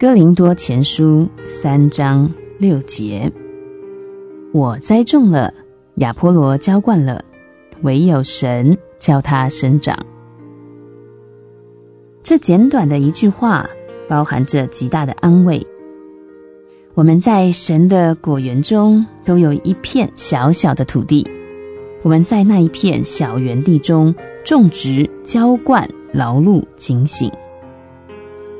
哥林多前书三章六节：我栽种了，亚波罗浇灌了，唯有神叫它生长。这简短的一句话，包含着极大的安慰。我们在神的果园中都有一片小小的土地，我们在那一片小园地中种植、浇灌、劳碌、警醒，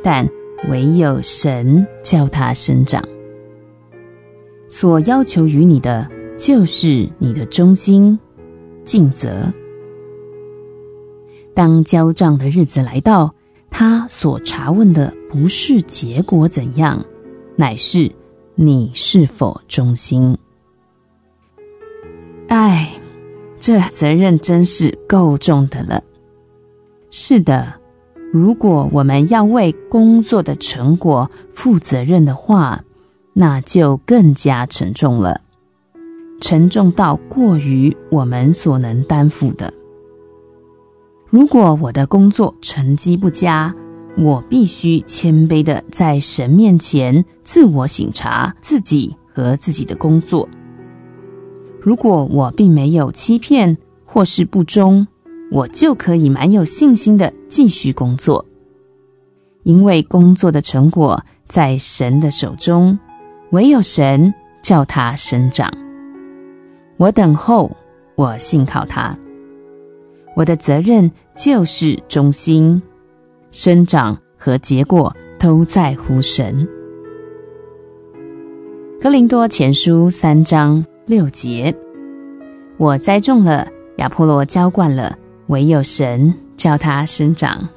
但唯有神叫它生长。所要求于你的，就是你的忠心、尽责。当交账的日子来到，他所查问的不是结果怎样，乃是。你是否忠心？哎，这责任真是够重的了。是的，如果我们要为工作的成果负责任的话，那就更加沉重了，沉重到过于我们所能担负的。如果我的工作成绩不佳，我必须谦卑的在神面前自我省察自己和自己的工作。如果我并没有欺骗或是不忠，我就可以蛮有信心地继续工作，因为工作的成果在神的手中，唯有神叫它生长。我等候，我信靠他。我的责任就是忠心。生长和结果都在乎神。哥林多前书三章六节：我栽种了，亚波罗浇灌了，唯有神叫它生长。